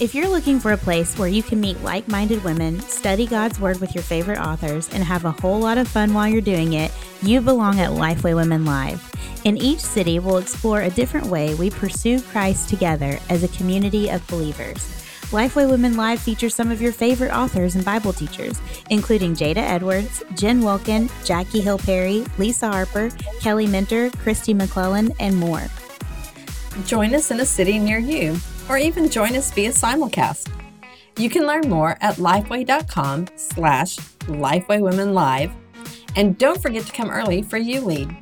If you're looking for a place where you can meet like minded women, study God's Word with your favorite authors, and have a whole lot of fun while you're doing it, you belong at Lifeway Women Live. In each city, we'll explore a different way we pursue Christ together as a community of believers. Lifeway Women Live features some of your favorite authors and Bible teachers, including Jada Edwards, Jen Wilkin, Jackie Hill Perry, Lisa Harper, Kelly Minter, Kristi McLelland, and more. Join us in a city near you or even join us via simulcast. You can learn more at lifeway.com slash lifewaywomenlive. And don't forget to come early for You Lead.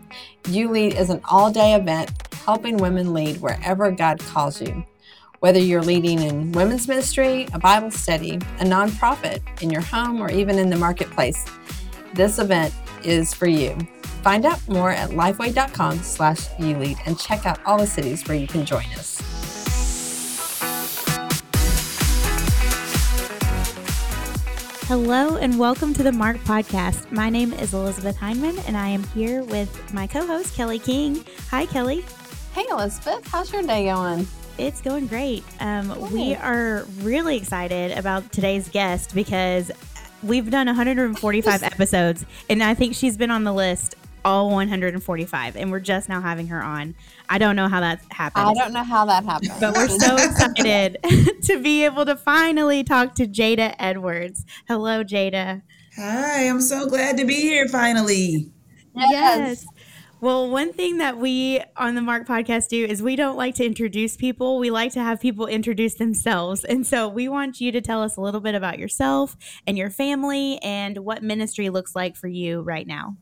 You Lead is an all-day event helping women lead wherever God calls you. Whether you're leading in women's ministry, a Bible study, a nonprofit, in your home, or even in the marketplace, this event is for you. Find out more at lifeway.com slash ulead and check out all the cities where you can join us. Hello and welcome to the Marked Podcast. My name is Elizabeth Hyndman and I am here with my co host, Kelly King. Hi, Kelly. Hey, Elizabeth. How's your day going? It's going great. Um, we are really excited about today's guest because we've done 145 episodes and I think she's been on the list all 145 and we're just now having her on. I don't know how that happened. I don't know how that happened. But we're so excited to be able to finally talk to Jada Edwards. Hello, Jada. Hi, I'm so glad to be here finally. Yes. yes. Well, one thing that we on the Marked podcast do is we don't like to introduce people. We like to have people introduce themselves. And so we want you to tell us a little bit about yourself and your family and what ministry looks like for you right now.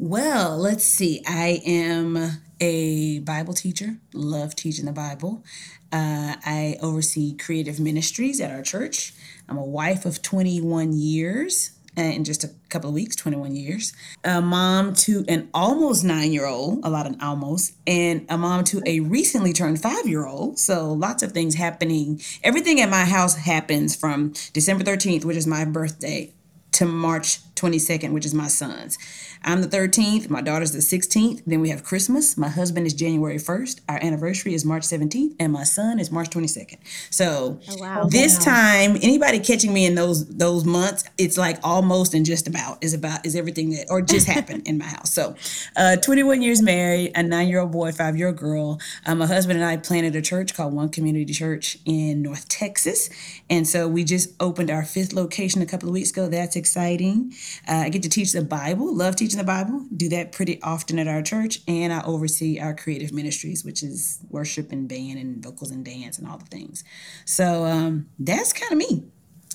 Well, let's see. I am a Bible teacher, love teaching the Bible. Uh, I oversee creative ministries at our church. I'm a wife of 21 years uh, in just a couple of weeks, 21 years. A mom to an almost nine year old, a lot of almost, and a mom to a recently turned five year old. So lots of things happening. Everything at my house happens from December 13th, which is my birthday, to March 22nd, which is my son's. I'm the 13th. My daughter's the 16th. Then we have Christmas. My husband is January 1st. Our anniversary is March 17th, and my son is March 22nd. So oh, wow. this wow. time, anybody catching me in those those months, it's like almost and just about is about is everything that or just happened in my house. So, uh, 21 years married, a nine year old boy, five year old girl. Uh, my husband and I planted a church called One Community Church in North Texas, and so we just opened our fifth location a couple of weeks ago. That's exciting. Uh, I get to teach the Bible. Love teaching teaching the Bible, do that pretty often at our church, and I oversee our creative ministries, which is worship and band and vocals and dance and all the things. So um, that's kind of me.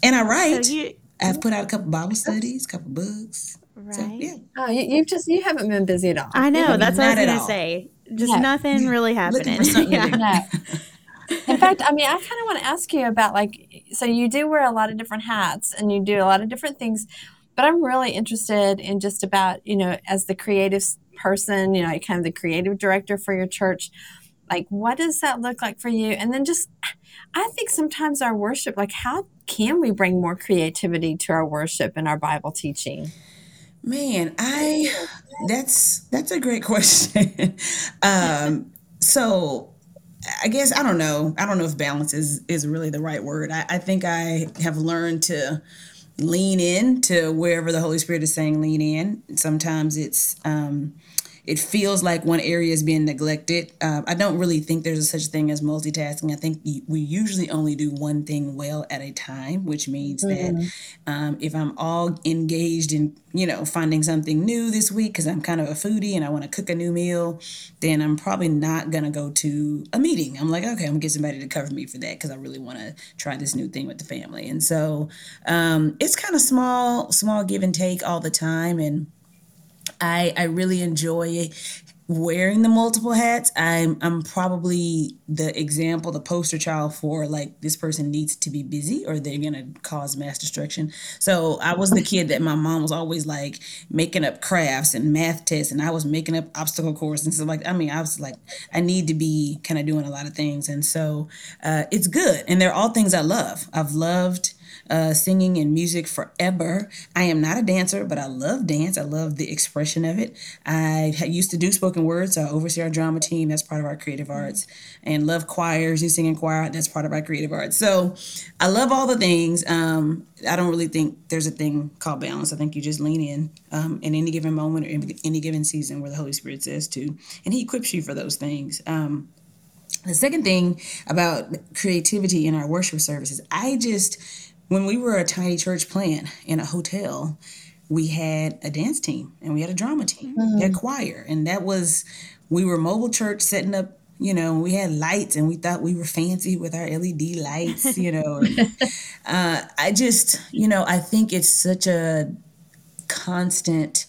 And I write. So you, I've put out a couple Bible studies, a couple books. Right. So, yeah. Oh, you, you just you haven't been busy at all. I know. That's what I was gonna say. Just no. nothing really happening. yeah. In fact, I mean, I kind of want to ask you about like, so you do wear a lot of different hats and you do a lot of different things. But I'm really interested in just about, you know, as the creative person, you know, kind of the creative director for your church, like what does that look like for you? And then just, I think sometimes our worship, like how can we bring more creativity to our worship and our Bible teaching? Man, I that's that's a great question. um, so I guess I don't know. I don't know if balance is is really the right word. I, I think I have learned to lean in to wherever the Holy Spirit is saying lean in. Sometimes it's um, it feels like one area is being neglected. Uh, I don't really think there's a such thing as multitasking. I think we usually only do one thing well at a time, which means mm-hmm. that um, if I'm all engaged in, you know, finding something new this week because I'm kind of a foodie and I want to cook a new meal, then I'm probably not going to go to a meeting. I'm like, okay, I'm going to get somebody to cover me for that because I really want to try this new thing with the family. And so um, it's kind of small, small give and take all the time. And I, I really enjoy wearing the multiple hats, I'm I'm probably the example, the poster child for like this person needs to be busy or they're gonna cause mass destruction. So I was the kid that my mom was always like making up crafts and math tests, and I was making up obstacle courses and so like I mean I was like I need to be kind of doing a lot of things, and so uh, it's good, and they're all things I love. I've loved uh, singing and music forever. I am not a dancer, but I love dance. I love the expression of it. I used to do spoken words. I oversee our drama team. That's part of our creative arts. And love choirs and singing choir. That's part of our creative arts. So I love all the things. Um, I don't really think there's a thing called balance. I think you just lean in um, in any given moment or in any given season where the Holy Spirit says to, and He equips you for those things. Um, the second thing about creativity in our worship services, I just when we were a tiny church plant in a hotel, we had a dance team and we had a drama team, mm. we had choir, and that was we were mobile church setting up. You know, we had lights and we thought we were fancy with our LED lights. You know, uh, I just, you know, I think it's such a constant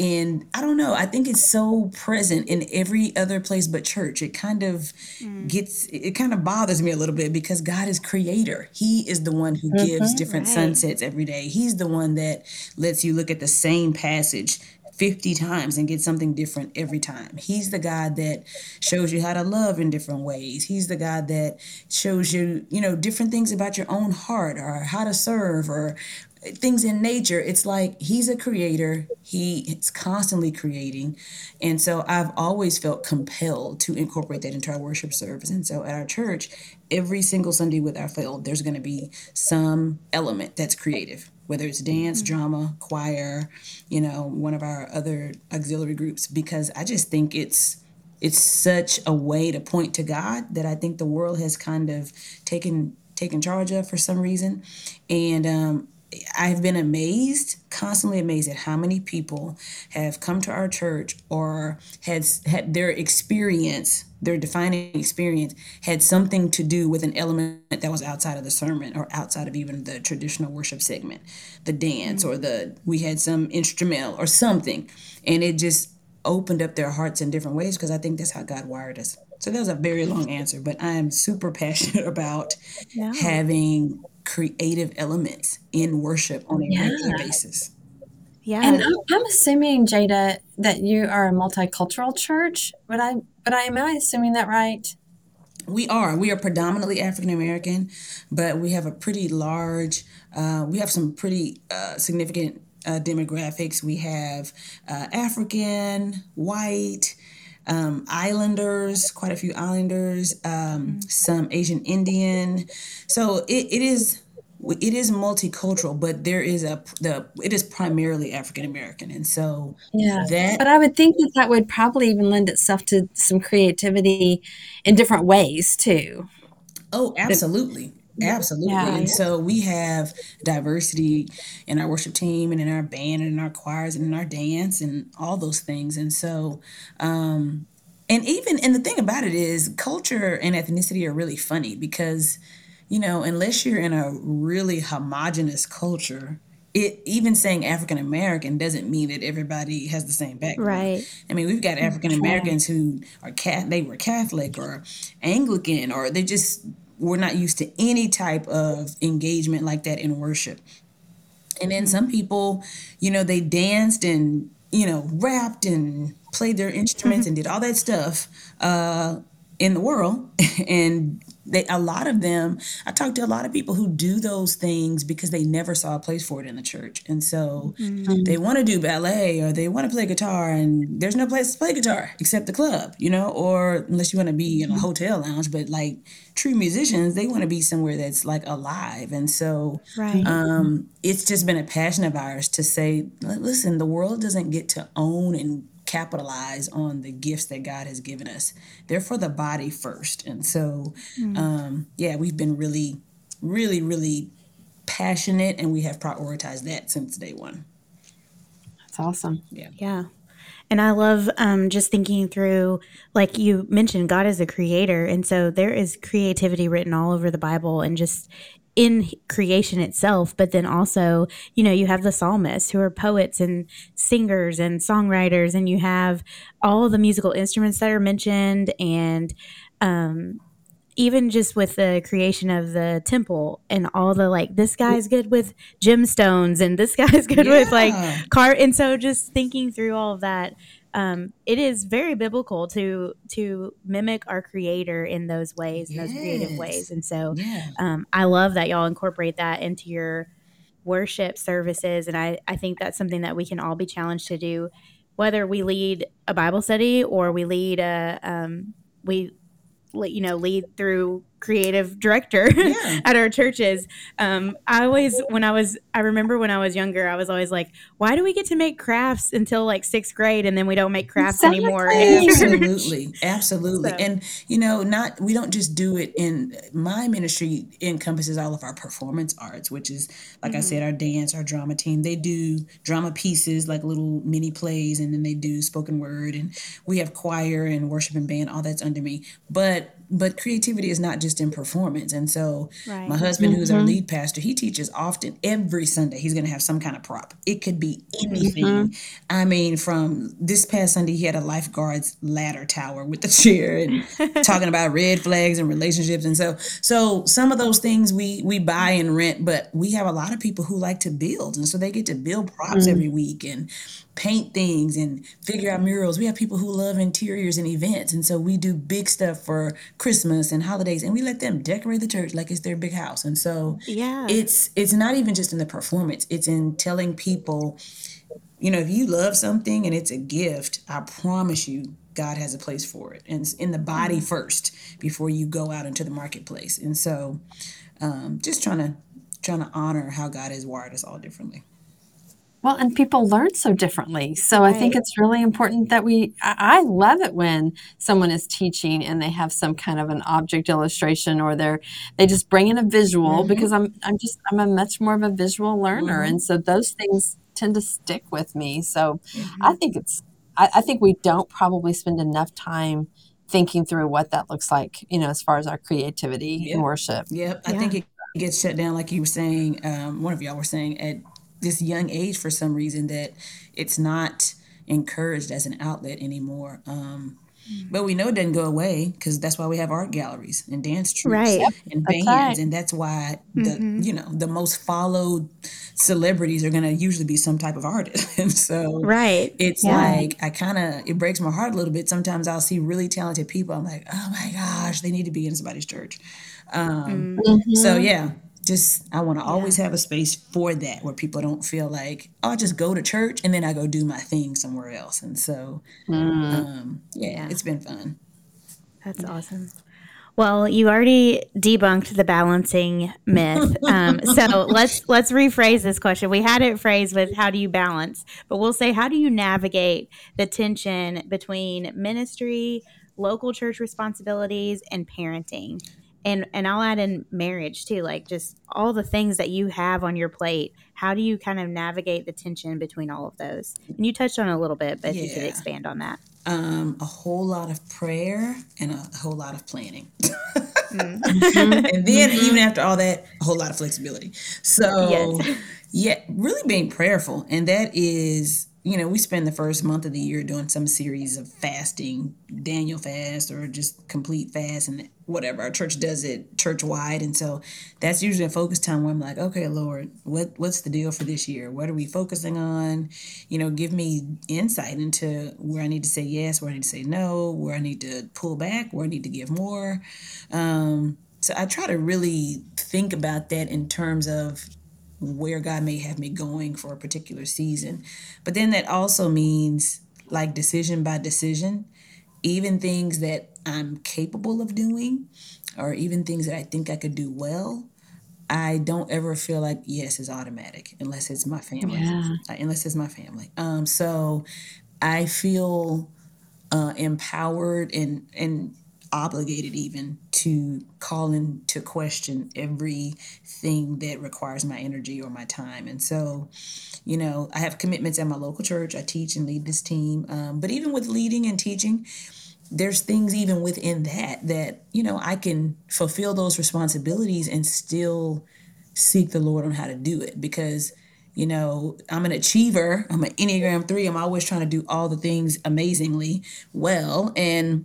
and I don't know, I think it's so present in every other place but church. It kind of mm. gets, it kind of bothers me a little bit because God is creator. He is the one who mm-hmm, gives different right. sunsets every day. He's the one that lets you look at the same passage 50 times and get something different every time. He's the God that shows you how to love in different ways. He's the God that shows you, you know, different things about your own heart or how to serve or things in nature it's like he's a creator he is constantly creating. And so i've always felt compelled to incorporate that into our worship service. And so at our church every single sunday with our field there's going to be some element that's creative whether it's dance mm-hmm. drama choir you know one of our other auxiliary groups because i just think it's it's such a way to point to god that i think the world has kind of taken taken charge of for some reason. And um, I've been amazed, constantly amazed at how many people have come to our church or had had their experience, their defining experience had something to do with an element that was outside of the sermon or outside of even the traditional worship segment, the dance or the we had some instrumental or something, and it just opened up their hearts in different ways because I think that's how God wired us. So that was a very long answer, but I am super passionate about yeah. having creative elements in worship on a yeah. regular basis. Yeah. And I'm, I'm, assuming Jada that you are a multicultural church, but I but I am I assuming that right? We are. We are predominantly African American, but we have a pretty large. Uh, we have some pretty uh, significant uh, demographics. We have uh, African, white, um, islanders, quite a few islanders, um, mm-hmm. some Asian Indian. So it, it is it is multicultural, but there is a the it is primarily African American, and so yeah. That, but I would think that that would probably even lend itself to some creativity in different ways too. Oh, absolutely. Absolutely. Yeah. And so we have diversity in our worship team and in our band and in our choirs and in our dance and all those things. And so, um, and even, and the thing about it is culture and ethnicity are really funny because, you know, unless you're in a really homogenous culture, it even saying African American doesn't mean that everybody has the same background. Right. I mean, we've got African Americans who are cat they were Catholic or Anglican or they just we're not used to any type of engagement like that in worship. And then some people, you know, they danced and, you know, rapped and played their instruments mm-hmm. and did all that stuff uh, in the world. and they a lot of them i talked to a lot of people who do those things because they never saw a place for it in the church and so mm-hmm. they want to do ballet or they want to play guitar and there's no place to play guitar except the club you know or unless you want to be in a hotel lounge but like true musicians they want to be somewhere that's like alive and so right. um, it's just been a passion of ours to say listen the world doesn't get to own and capitalize on the gifts that God has given us. They're for the body first. And so, mm. um, yeah, we've been really, really, really passionate and we have prioritized that since day one. That's awesome. Yeah. Yeah. And I love um, just thinking through, like you mentioned, God is a creator. And so there is creativity written all over the Bible and just in creation itself. But then also, you know, you have the psalmists who are poets and singers and songwriters, and you have all the musical instruments that are mentioned. And, um, even just with the creation of the temple and all the like this guy's good with gemstones and this guy's good yeah. with like car and so just thinking through all of that um, it is very biblical to to mimic our creator in those ways in those creative ways. And so yeah. um, i love that y'all incorporate that into your worship services. And I, I think that's something that we can all be challenged to do whether we lead a bible study or we lead a um, we you know lead through creative director yeah. at our churches. Um, I always, when I was, I remember when I was younger, I was always like, why do we get to make crafts until like sixth grade and then we don't make crafts exactly. anymore? Absolutely. Absolutely. So. And, you know, not, we don't just do it in my ministry encompasses all of our performance arts, which is, like mm-hmm. I said, our dance, our drama team. They do drama pieces like little mini plays and then they do spoken word and we have choir and worship and band, all that's under me. But but creativity is not just in performance. And so right. my husband, mm-hmm. who's our mm-hmm. lead pastor, he teaches often every Sunday. He's going to have some kind of prop. It could be anything. Mm-hmm. I mean, from this past Sunday, he had a lifeguard's ladder tower with the chair and talking about red flags and relationships. And so, so some of those things we we buy and rent, but we have a lot of people who like to build, and so they get to build props mm-hmm. every week and paint things and figure out murals. We have people who love interiors and events. And so we do big stuff for Christmas and holidays and we let them decorate the church like it's their big house. And so yeah. it's it's not even just in the performance, it's in telling people, you know, if you love something and it's a gift, I promise you God has a place for it. And it's in the body mm-hmm. first before you go out into the marketplace. And so um, just trying to trying to honor how God has wired us all differently. Well, and people learn so differently. So I think it's really important that we, I love it when someone is teaching and they have some kind of an object illustration or they're, they just bring in a visual mm-hmm. because I'm, I'm just, I'm a much more of a visual learner. Mm-hmm. And so those things tend to stick with me. So mm-hmm. I think it's, I, I think we don't probably spend enough time thinking through what that looks like, you know, as far as our creativity yep. and worship. Yep. I yeah. think it gets shut down, like you were saying, um, one of y'all were saying, at this young age for some reason that it's not encouraged as an outlet anymore. Um, mm. but we know it doesn't go away because that's why we have art galleries and dance troupes right. and bands, right. and that's why the mm-hmm. you know the most followed celebrities are going to usually be some type of artist, and so right, it's yeah. like I kind of it breaks my heart a little bit. Sometimes I'll see really talented people. I'm like, oh my gosh, they need to be in somebody's church. Um, mm-hmm. So yeah, just I want to yeah. always have a space for that where people don't feel like oh, I just go to church and then I go do my thing somewhere else. And so, mm. um, yeah, yeah, it's been fun. That's awesome. Well, you already debunked the balancing myth. Um, so let's let's rephrase this question. We had it phrased with how do you balance, but we'll say how do you navigate the tension between ministry, local church responsibilities, and parenting? And and I'll add in marriage too, like just all the things that you have on your plate. How do you kind of navigate the tension between all of those? And you touched on a little bit, but yeah. if you could expand on that. Um, a whole lot of prayer and a whole lot of planning. mm-hmm. and then mm-hmm. even after all that, a whole lot of flexibility. So yes. yeah, really being prayerful. And that is you know, we spend the first month of the year doing some series of fasting, Daniel fast or just complete fast and whatever. Our church does it church wide. And so that's usually a focus time where I'm like, okay, Lord, what what's the deal for this year? What are we focusing on? You know, give me insight into where I need to say yes, where I need to say no, where I need to pull back, where I need to give more. Um, so I try to really think about that in terms of where God may have me going for a particular season. But then that also means like decision by decision, even things that I'm capable of doing, or even things that I think I could do well. I don't ever feel like yes is automatic unless it's my family. Yeah. Uh, unless it's my family. Um, so I feel uh, empowered and and obligated even to call into question everything that requires my energy or my time. And so, you know, I have commitments at my local church. I teach and lead this team. Um, but even with leading and teaching, there's things even within that that, you know, I can fulfill those responsibilities and still seek the Lord on how to do it because you know, I'm an achiever. I'm an Enneagram 3. I'm always trying to do all the things amazingly well. And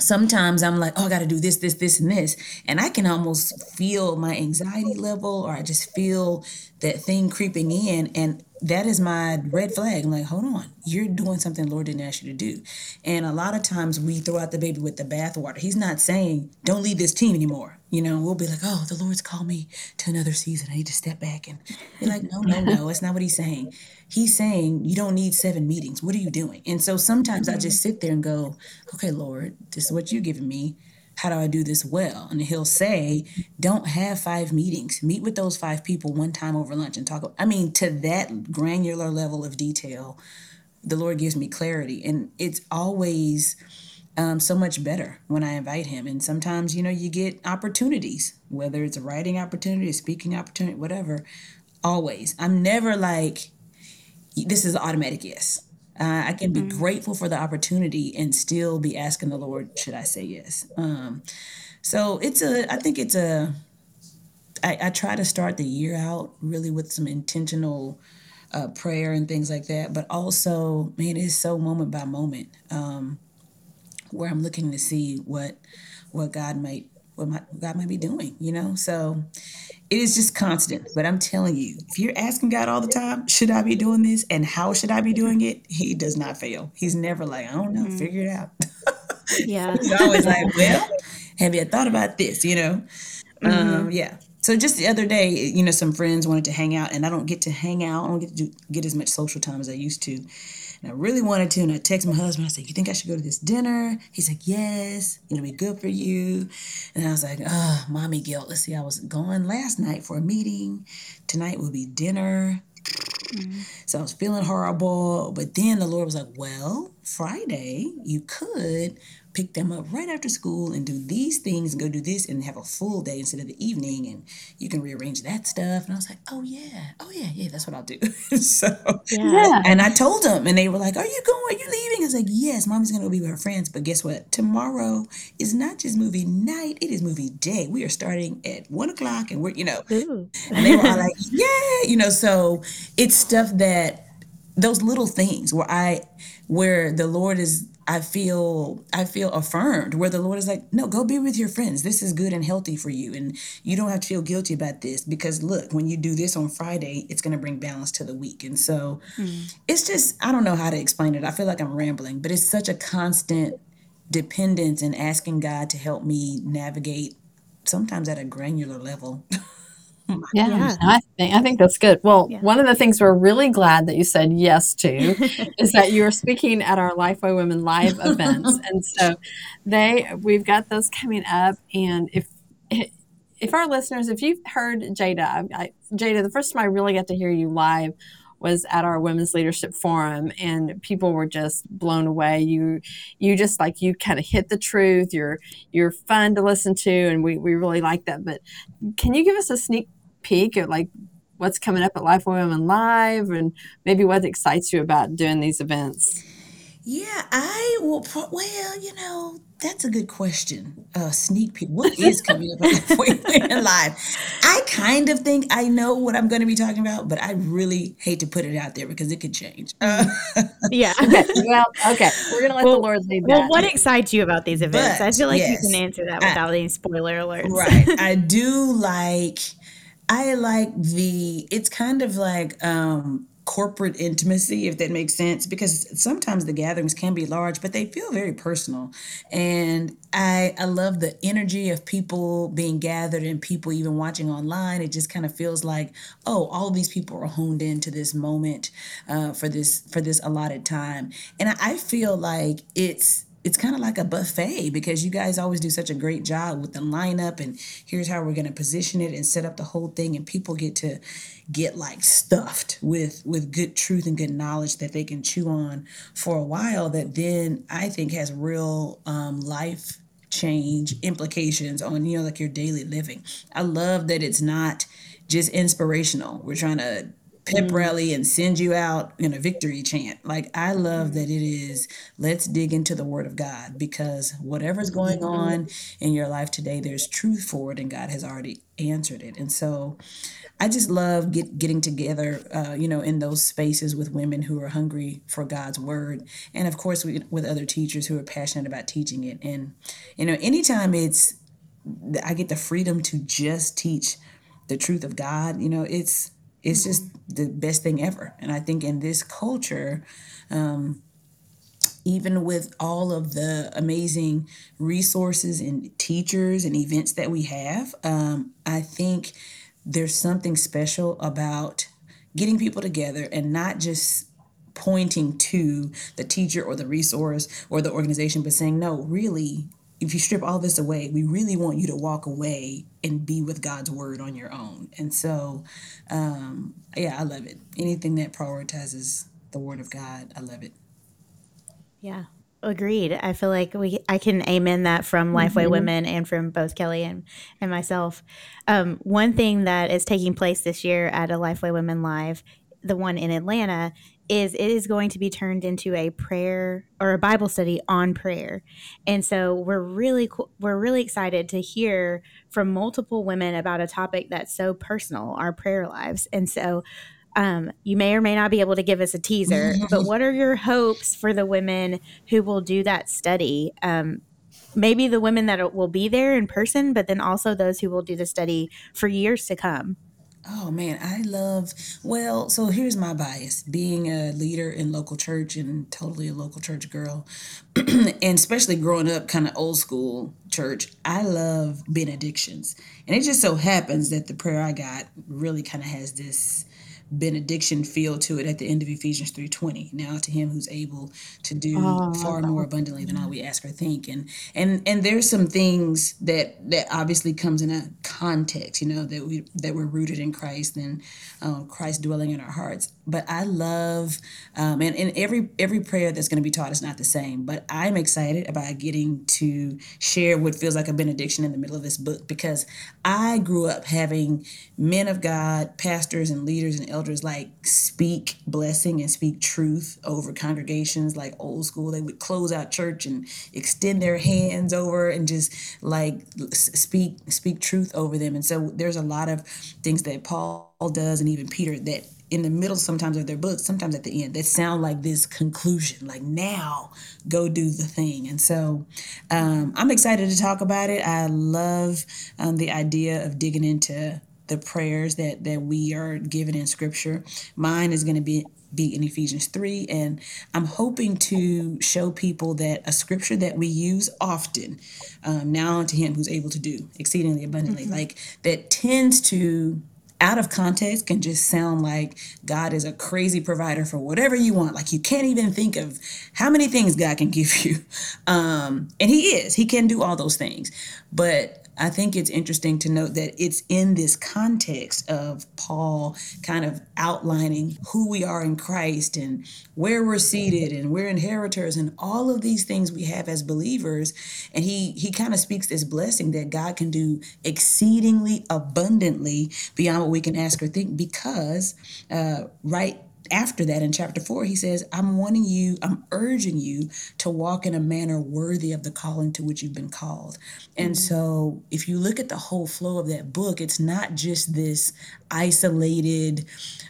sometimes I'm like, oh, I got to do this, this, this, and this. And I can almost feel my anxiety level, or I just feel that thing creeping in. And that is my red flag. I'm like, hold on, you're doing something Lord didn't ask you to do. And a lot of times we throw out the baby with the bathwater. He's not saying, don't lead this team anymore. You know, we'll be like, oh, the Lord's called me to another season. I need to step back. And be like, no, no, no, that's not what he's saying. He's saying, you don't need seven meetings. What are you doing? And so sometimes mm-hmm. I just sit there and go, okay, Lord, this is what you're giving me how do I do this well? And he'll say, don't have five meetings. Meet with those five people one time over lunch and talk. I mean, to that granular level of detail, the Lord gives me clarity. And it's always um, so much better when I invite him. And sometimes, you know, you get opportunities, whether it's a writing opportunity, a speaking opportunity, whatever. Always. I'm never like, this is automatic yes. Uh, I can be mm-hmm. grateful for the opportunity and still be asking the Lord, should I say yes? Um, so it's a, I think it's a, I, I try to start the year out really with some intentional uh, prayer and things like that. But also, man, it's so moment by moment um, where I'm looking to see what what God might what my, God might be doing. You know, so it is just constant. But I'm telling you, if you're asking God all the time, should I be doing this and how should I be doing it? He does not fail. He's never like, I don't know, mm-hmm. figure it out. yeah. He's always like, well, have you thought about this? You know? Mm-hmm. Um, yeah. So just the other day, you know, some friends wanted to hang out, and I don't get to hang out. I don't get to do, get as much social time as I used to. And I really wanted to. And I texted my husband. I said, You think I should go to this dinner? He's like, Yes, it'll be good for you. And I was like, Oh, mommy guilt. Let's see, I was gone last night for a meeting. Tonight will be dinner. Mm-hmm. So I was feeling horrible. But then the Lord was like, Well, Friday, you could pick them up right after school and do these things and go do this and have a full day instead of the evening and you can rearrange that stuff. And i was like oh yeah. Oh yeah. Yeah that's what i'll do. So yeah. And i told them and they were like are you going? Are you leaving? I was like yes mommy's gonna go be with her friends. But guess what? Tomorrow is not just movie night. It is movie day. We are starting at one o'clock and we're you know Ooh. and they were all like yeah. You know so it's stuff that those little things where i where the lord is I feel I feel affirmed where the Lord is like, no, go be with your friends. This is good and healthy for you. And you don't have to feel guilty about this because look, when you do this on Friday, it's gonna bring balance to the week. And so mm. it's just I don't know how to explain it. I feel like I'm rambling, but it's such a constant dependence and asking God to help me navigate sometimes at a granular level. Yeah, yeah, I think I think that's good. Well, yeah. one of the things we're really glad that you said yes to is that you are speaking at our Lifeway Women live events, and so they we've got those coming up. And if if our listeners, if you've heard Jada, I, Jada, the first time I really got to hear you live was at our women's leadership forum. And people were just blown away. You you just like you kind of hit the truth. You're you're fun to listen to. And we, we really like that. But can you give us a sneak peek at like what's coming up at Lifeway Women Live and maybe what excites you about doing these events? Yeah, I will. Well, you know, that's a good question. Uh, sneak peek. What is coming up at Women Live? I kind of think I know what I'm going to be talking about, but I really hate to put it out there because it could change. Uh, yeah. okay. Well, okay. We're going to let well, the Lord lead that. Well, what excites you about these events? But, I feel like yes, you can answer that without I, any spoiler alerts. Right. I do like I like the it's kind of like um corporate intimacy if that makes sense because sometimes the gatherings can be large but they feel very personal. And i i love the energy of people being gathered and people even watching online. It just kind of feels like oh all these people are honed into this moment uh, for this for this allotted time. And I, I feel like it's it's kind of like a buffet because you guys always do such a great job with the lineup and here's how we're going to position it and set up the whole thing and people get to get like stuffed with with good truth and good knowledge that they can chew on for a while that then i think has real um, life change implications on you know like your daily living. I love that it's not just inspirational. We're trying to pep mm-hmm. rally and send you out in a victory chant. Like I love that it is let's dig into the word of God because whatever's going mm-hmm. on in your life today, there's truth for it and God has already answered it. And so I just love get, getting together, uh, you know, in those spaces with women who are hungry for God's word, and of course we, with other teachers who are passionate about teaching it. And you know, anytime it's I get the freedom to just teach the truth of God, you know, it's it's just the best thing ever. And I think in this culture, um, even with all of the amazing resources and teachers and events that we have, um, I think there's something special about getting people together and not just pointing to the teacher or the resource or the organization, but saying, no, really, if you strip all this away, we really want you to walk away and be with God's word on your own. And so, um, yeah, I love it. Anything that prioritizes the word of God, I love it. Yeah. Agreed. I feel like we I can amen that from Lifeway mm-hmm. Women and from both Kelly and, and myself. Um, one thing that is taking place this year at a Lifeway Women Live, the one in Atlanta, is it is going to be turned into a prayer or a Bible study on prayer. And so we're really we're really excited to hear from multiple women about a topic that's so personal, our prayer lives. And so um, you may or may not be able to give us a teaser, but what are your hopes for the women who will do that study? Um, maybe the women that will be there in person, but then also those who will do the study for years to come. Oh man, I love. Well, so here's my bias being a leader in local church and totally a local church girl, and especially growing up kind of old school church. I love benedictions. And it just so happens that the prayer I got really kind of has this benediction feel to it at the end of Ephesians 3:20. Now to him who's able to do oh, far more abundantly than all we ask or think. And and and there's some things that that obviously comes in a context, you know, that we that we're rooted in Christ and um, Christ dwelling in our hearts. But I love um, and, and every every prayer that's going to be taught is not the same. But I'm excited about getting to share what feels like a benediction in the middle of this book because I grew up having men of God, pastors and leaders and elders like speak blessing and speak truth over congregations like old school. They would close out church and extend their hands over and just like speak speak truth over them. And so there's a lot of things that Paul does and even Peter that in the middle sometimes of their books, sometimes at the end, that sound like this conclusion, like now go do the thing. And so um, I'm excited to talk about it. I love um, the idea of digging into the prayers that that we are given in scripture. Mine is going to be be in Ephesians 3 and I'm hoping to show people that a scripture that we use often um, now unto him who's able to do exceedingly abundantly mm-hmm. like that tends to out of context can just sound like God is a crazy provider for whatever you want. Like you can't even think of how many things God can give you. Um, and He is, He can do all those things. But I think it's interesting to note that it's in this context of Paul kind of outlining who we are in Christ and where we're seated and we're inheritors and all of these things we have as believers. And he he kind of speaks this blessing that God can do exceedingly abundantly beyond what we can ask or think because uh, right after that in chapter 4 he says i'm wanting you i'm urging you to walk in a manner worthy of the calling to which you've been called. And mm-hmm. so if you look at the whole flow of that book it's not just this isolated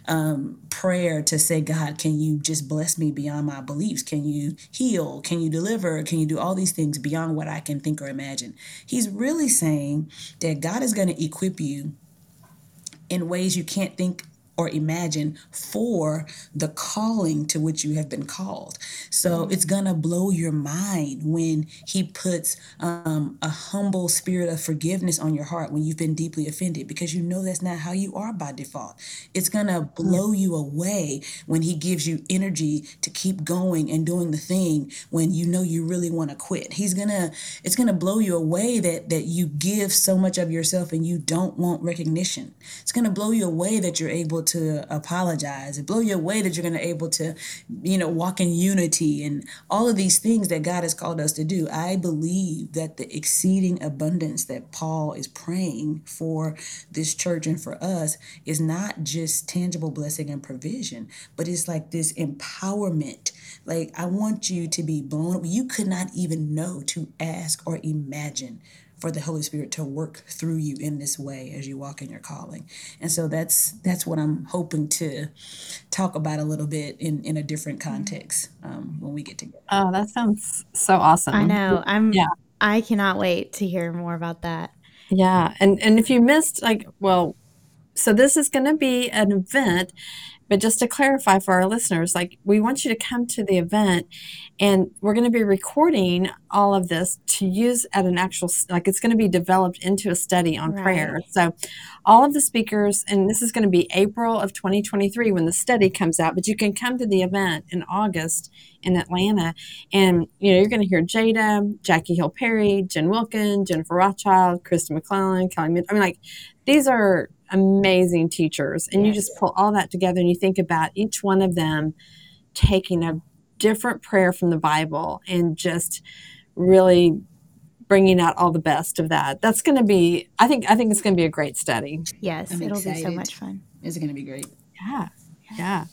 um, prayer to say god can you just bless me beyond my beliefs? Can you heal? Can you deliver? Can you do all these things beyond what i can think or imagine? He's really saying that god is going to equip you in ways you can't think or imagine for the calling to which you have been called. So mm-hmm. it's gonna blow your mind when He puts um, a humble spirit of forgiveness on your heart when you've been deeply offended because you know that's not how you are by default. It's gonna blow you away when He gives you energy to keep going and doing the thing when you know you really want to quit. He's gonna, it's gonna blow you away that that you give so much of yourself and you don't want recognition. It's gonna blow you away that you're able to apologize. It blow you away that you're going to able to, you know, walk in unity and all of these things that God has called us to do. I believe that the exceeding abundance that Paul is praying for this church and for us is not just tangible blessing and provision, but it's like this empowerment. Like I want you to be blown. You could not even know to ask or imagine for the Holy Spirit to work through you in this way as you walk in your calling. And so that's that's what I'm hoping to talk about a little bit in in a different context um, when we get together. Oh, that sounds so awesome. I know. I'm yeah. I cannot wait to hear more about that. Yeah. And and if you missed like well so this is going to be an event but just to clarify for our listeners, like we want you to come to the event and we're going to be recording all of this to use at an actual, like it's going to be developed into a study on right. prayer. So all of the speakers, and this is going to be April of 2023 when the study comes out, but you can come to the event in August in Atlanta and, you know, you're going to hear Jada, Jackie Hill Perry, Jen Wilkin, Jennifer Rothschild, Kristi McLelland, Kelly, I mean, like these are amazing teachers. And yes. you just pull all that together and you think about each one of them taking a different prayer from the Bible and just really bringing out all the best of that. That's going to be I think I think it's going to be a great study. Yes, I'm it'll excited. be so much fun. It's going to be great. Yeah. Yeah.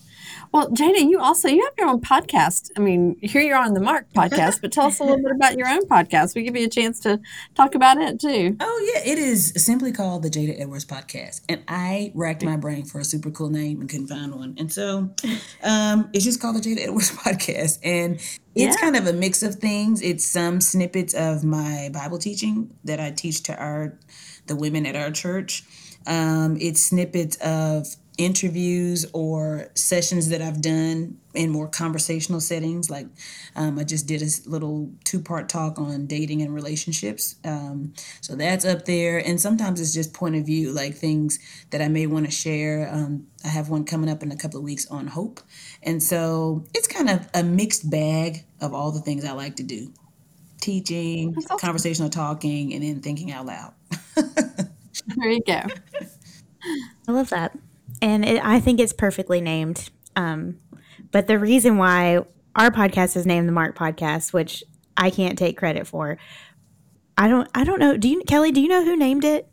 Well, Jada, you also you have your own podcast. I mean, here you're on the Marked podcast, but tell us a little bit about your own podcast. We give you a chance to talk about it too. Oh yeah, it is simply called the Jada Edwards Podcast, and I racked my brain for a super cool name and couldn't find one, and so um, it's just called the Jada Edwards Podcast, and it's yeah. kind of a mix of things. It's some snippets of my Bible teaching that I teach to our the women at our church. Um, it's snippets of interviews or sessions that I've done in more conversational settings. Like um, I just did a little two part talk on dating and relationships. Um, so that's up there. And sometimes it's just point of view, like things that I may want to share. Um, I have one coming up in a couple of weeks on hope. And so it's kind of a mixed bag of all the things I like to do teaching, awesome. conversational talking, and then thinking out loud. there you go. I love that and it, I think it's perfectly named. Um, but the reason why our podcast is named the Marked Podcast, which I can't take credit for, I don't. I don't know. Do you, Kelly? Do you know who named it?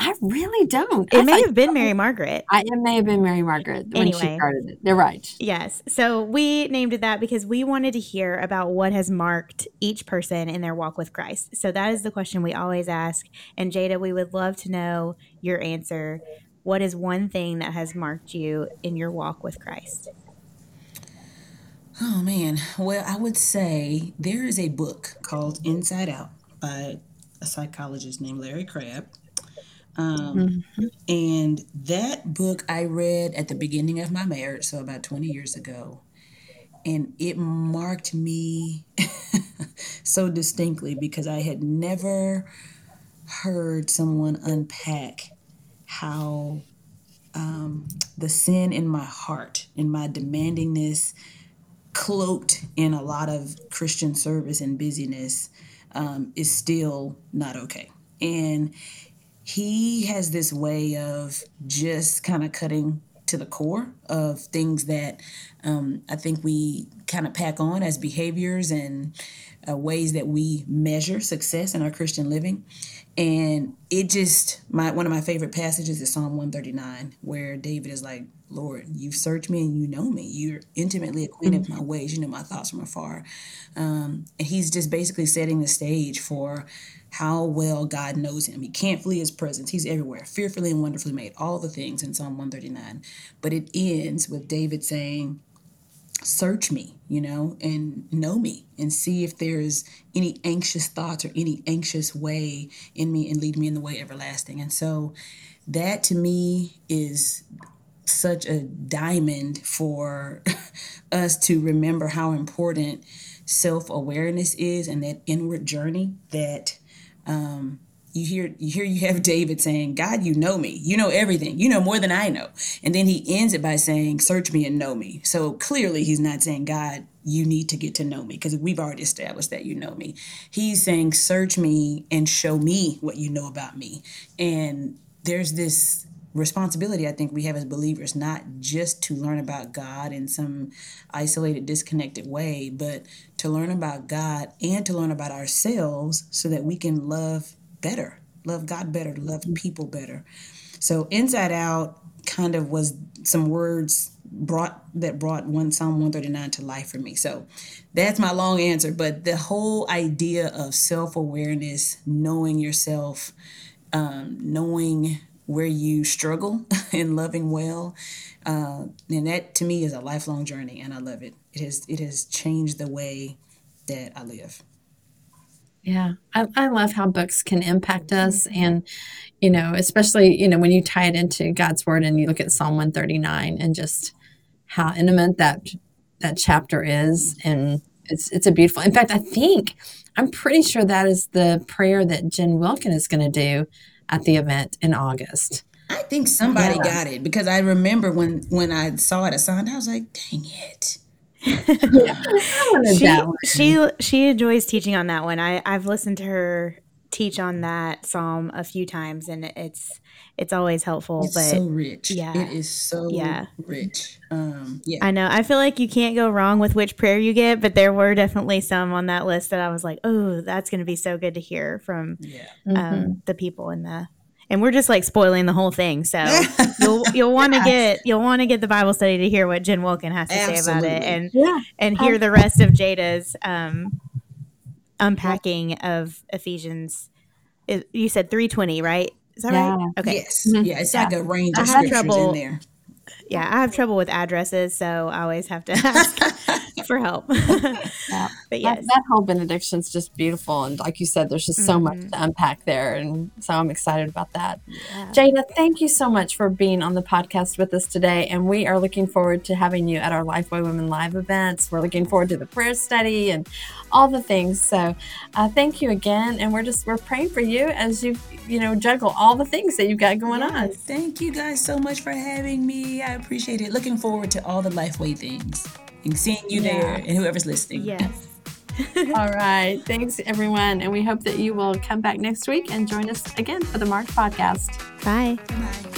I really don't. It I, may have been Mary Margaret. I, it may have been Mary Margaret when anyway, she started it. They're right. Yes. So we named it that because we wanted to hear about what has marked each person in their walk with Christ. So that is the question we always ask. And Jada, we would love to know your answer what is one thing that has marked you in your walk with Christ? Oh man, well, I would say there is a book called Inside Out by a psychologist named Larry Crabb. Um, mm-hmm. And that book I read at the beginning of my marriage, so about 20 years ago. And it marked me so distinctly because I had never heard someone unpack how um, the sin in my heart, in my demandingness, cloaked in a lot of Christian service and busyness, um, is still not okay. And he has this way of just kind of cutting to the core of things that um, I think we kind of pack on as behaviors and uh, ways that we measure success in our Christian living. And it just my one of my favorite passages is Psalm 139, where David is like, Lord, you've searched me and you know me. You're intimately acquainted mm-hmm. with my ways. You know my thoughts from afar. Um, and he's just basically setting the stage for how well God knows him. He can't flee his presence. He's everywhere, fearfully and wonderfully made, all the things in Psalm 139. But it ends with David saying, search me, you know, and know me and see if there's any anxious thoughts or any anxious way in me and lead me in the way everlasting. And so that to me is such a diamond for us to remember how important self awareness is and that inward journey that um, you hear you hear you have David saying, God, you know me. You know everything. You know more than I know. And then he ends it by saying, Search me and know me. So clearly he's not saying, God, you need to get to know me, because we've already established that you know me. He's saying, Search me and show me what you know about me. And there's this responsibility I think we have as believers, not just to learn about God in some isolated, disconnected way, but to learn about God and to learn about ourselves so that we can love better, love God better, love people better. So inside out kind of was some words brought that brought one Psalm 139 to life for me. So that's my long answer. But the whole idea of self-awareness, knowing yourself, um, knowing where you struggle and loving well, uh, and that to me is a lifelong journey, and I love it. It has it has changed the way that I live. Yeah, I, I love how books can impact us, and you know, especially you know when you tie it into God's word and you look at Psalm one thirty nine and just how intimate that that chapter is, and it's it's a beautiful. In fact, I think I'm pretty sure that is the prayer that Jen Wilkin is going to do at the event in August. I think somebody yeah. got it because I remember when when I saw it assigned, I was like, "Dang it!" she, she she enjoys teaching on that one. I I've listened to her teach on that psalm a few times, and it's it's always helpful. It's but so rich. Yeah, it is so yeah. rich. Um, yeah, I know. I feel like you can't go wrong with which prayer you get, but there were definitely some on that list that I was like, oh, that's going to be so good to hear from yeah. um, mm-hmm. the people in the and we're just like spoiling the whole thing. So you'll you'll want to get you'll want to get the Bible study to hear what Jen Wilkin has to Absolutely. say about it, and yeah. and hear the rest of Jada's um, unpacking of Ephesians. You said three twenty, right? Is that yeah. right? Okay. Yes. Mm-hmm. Yeah, it's yeah. like a range of scriptures trouble, in there. Yeah, I have trouble with addresses, so I always have to ask for help. yeah. But yes, that, that whole benediction is just beautiful, and like you said, there's just so mm-hmm. much to unpack there, and so I'm excited about that. Yeah. Jada, thank you so much for being on the podcast with us today, and we are looking forward to having you at our Lifeway Women Live events. We're looking forward to the prayer study and all the things. So, uh, thank you again, and we're just we're praying for you as you you know juggle all the things that you've got going yes. on. Thank you guys so much for having me. I appreciate it. Looking forward to all the Lifeway things and seeing you yeah. there and whoever's listening. Yes. All right. Thanks, everyone. And we hope that you will come back next week and join us again for the Marked Podcast. Bye. Bye.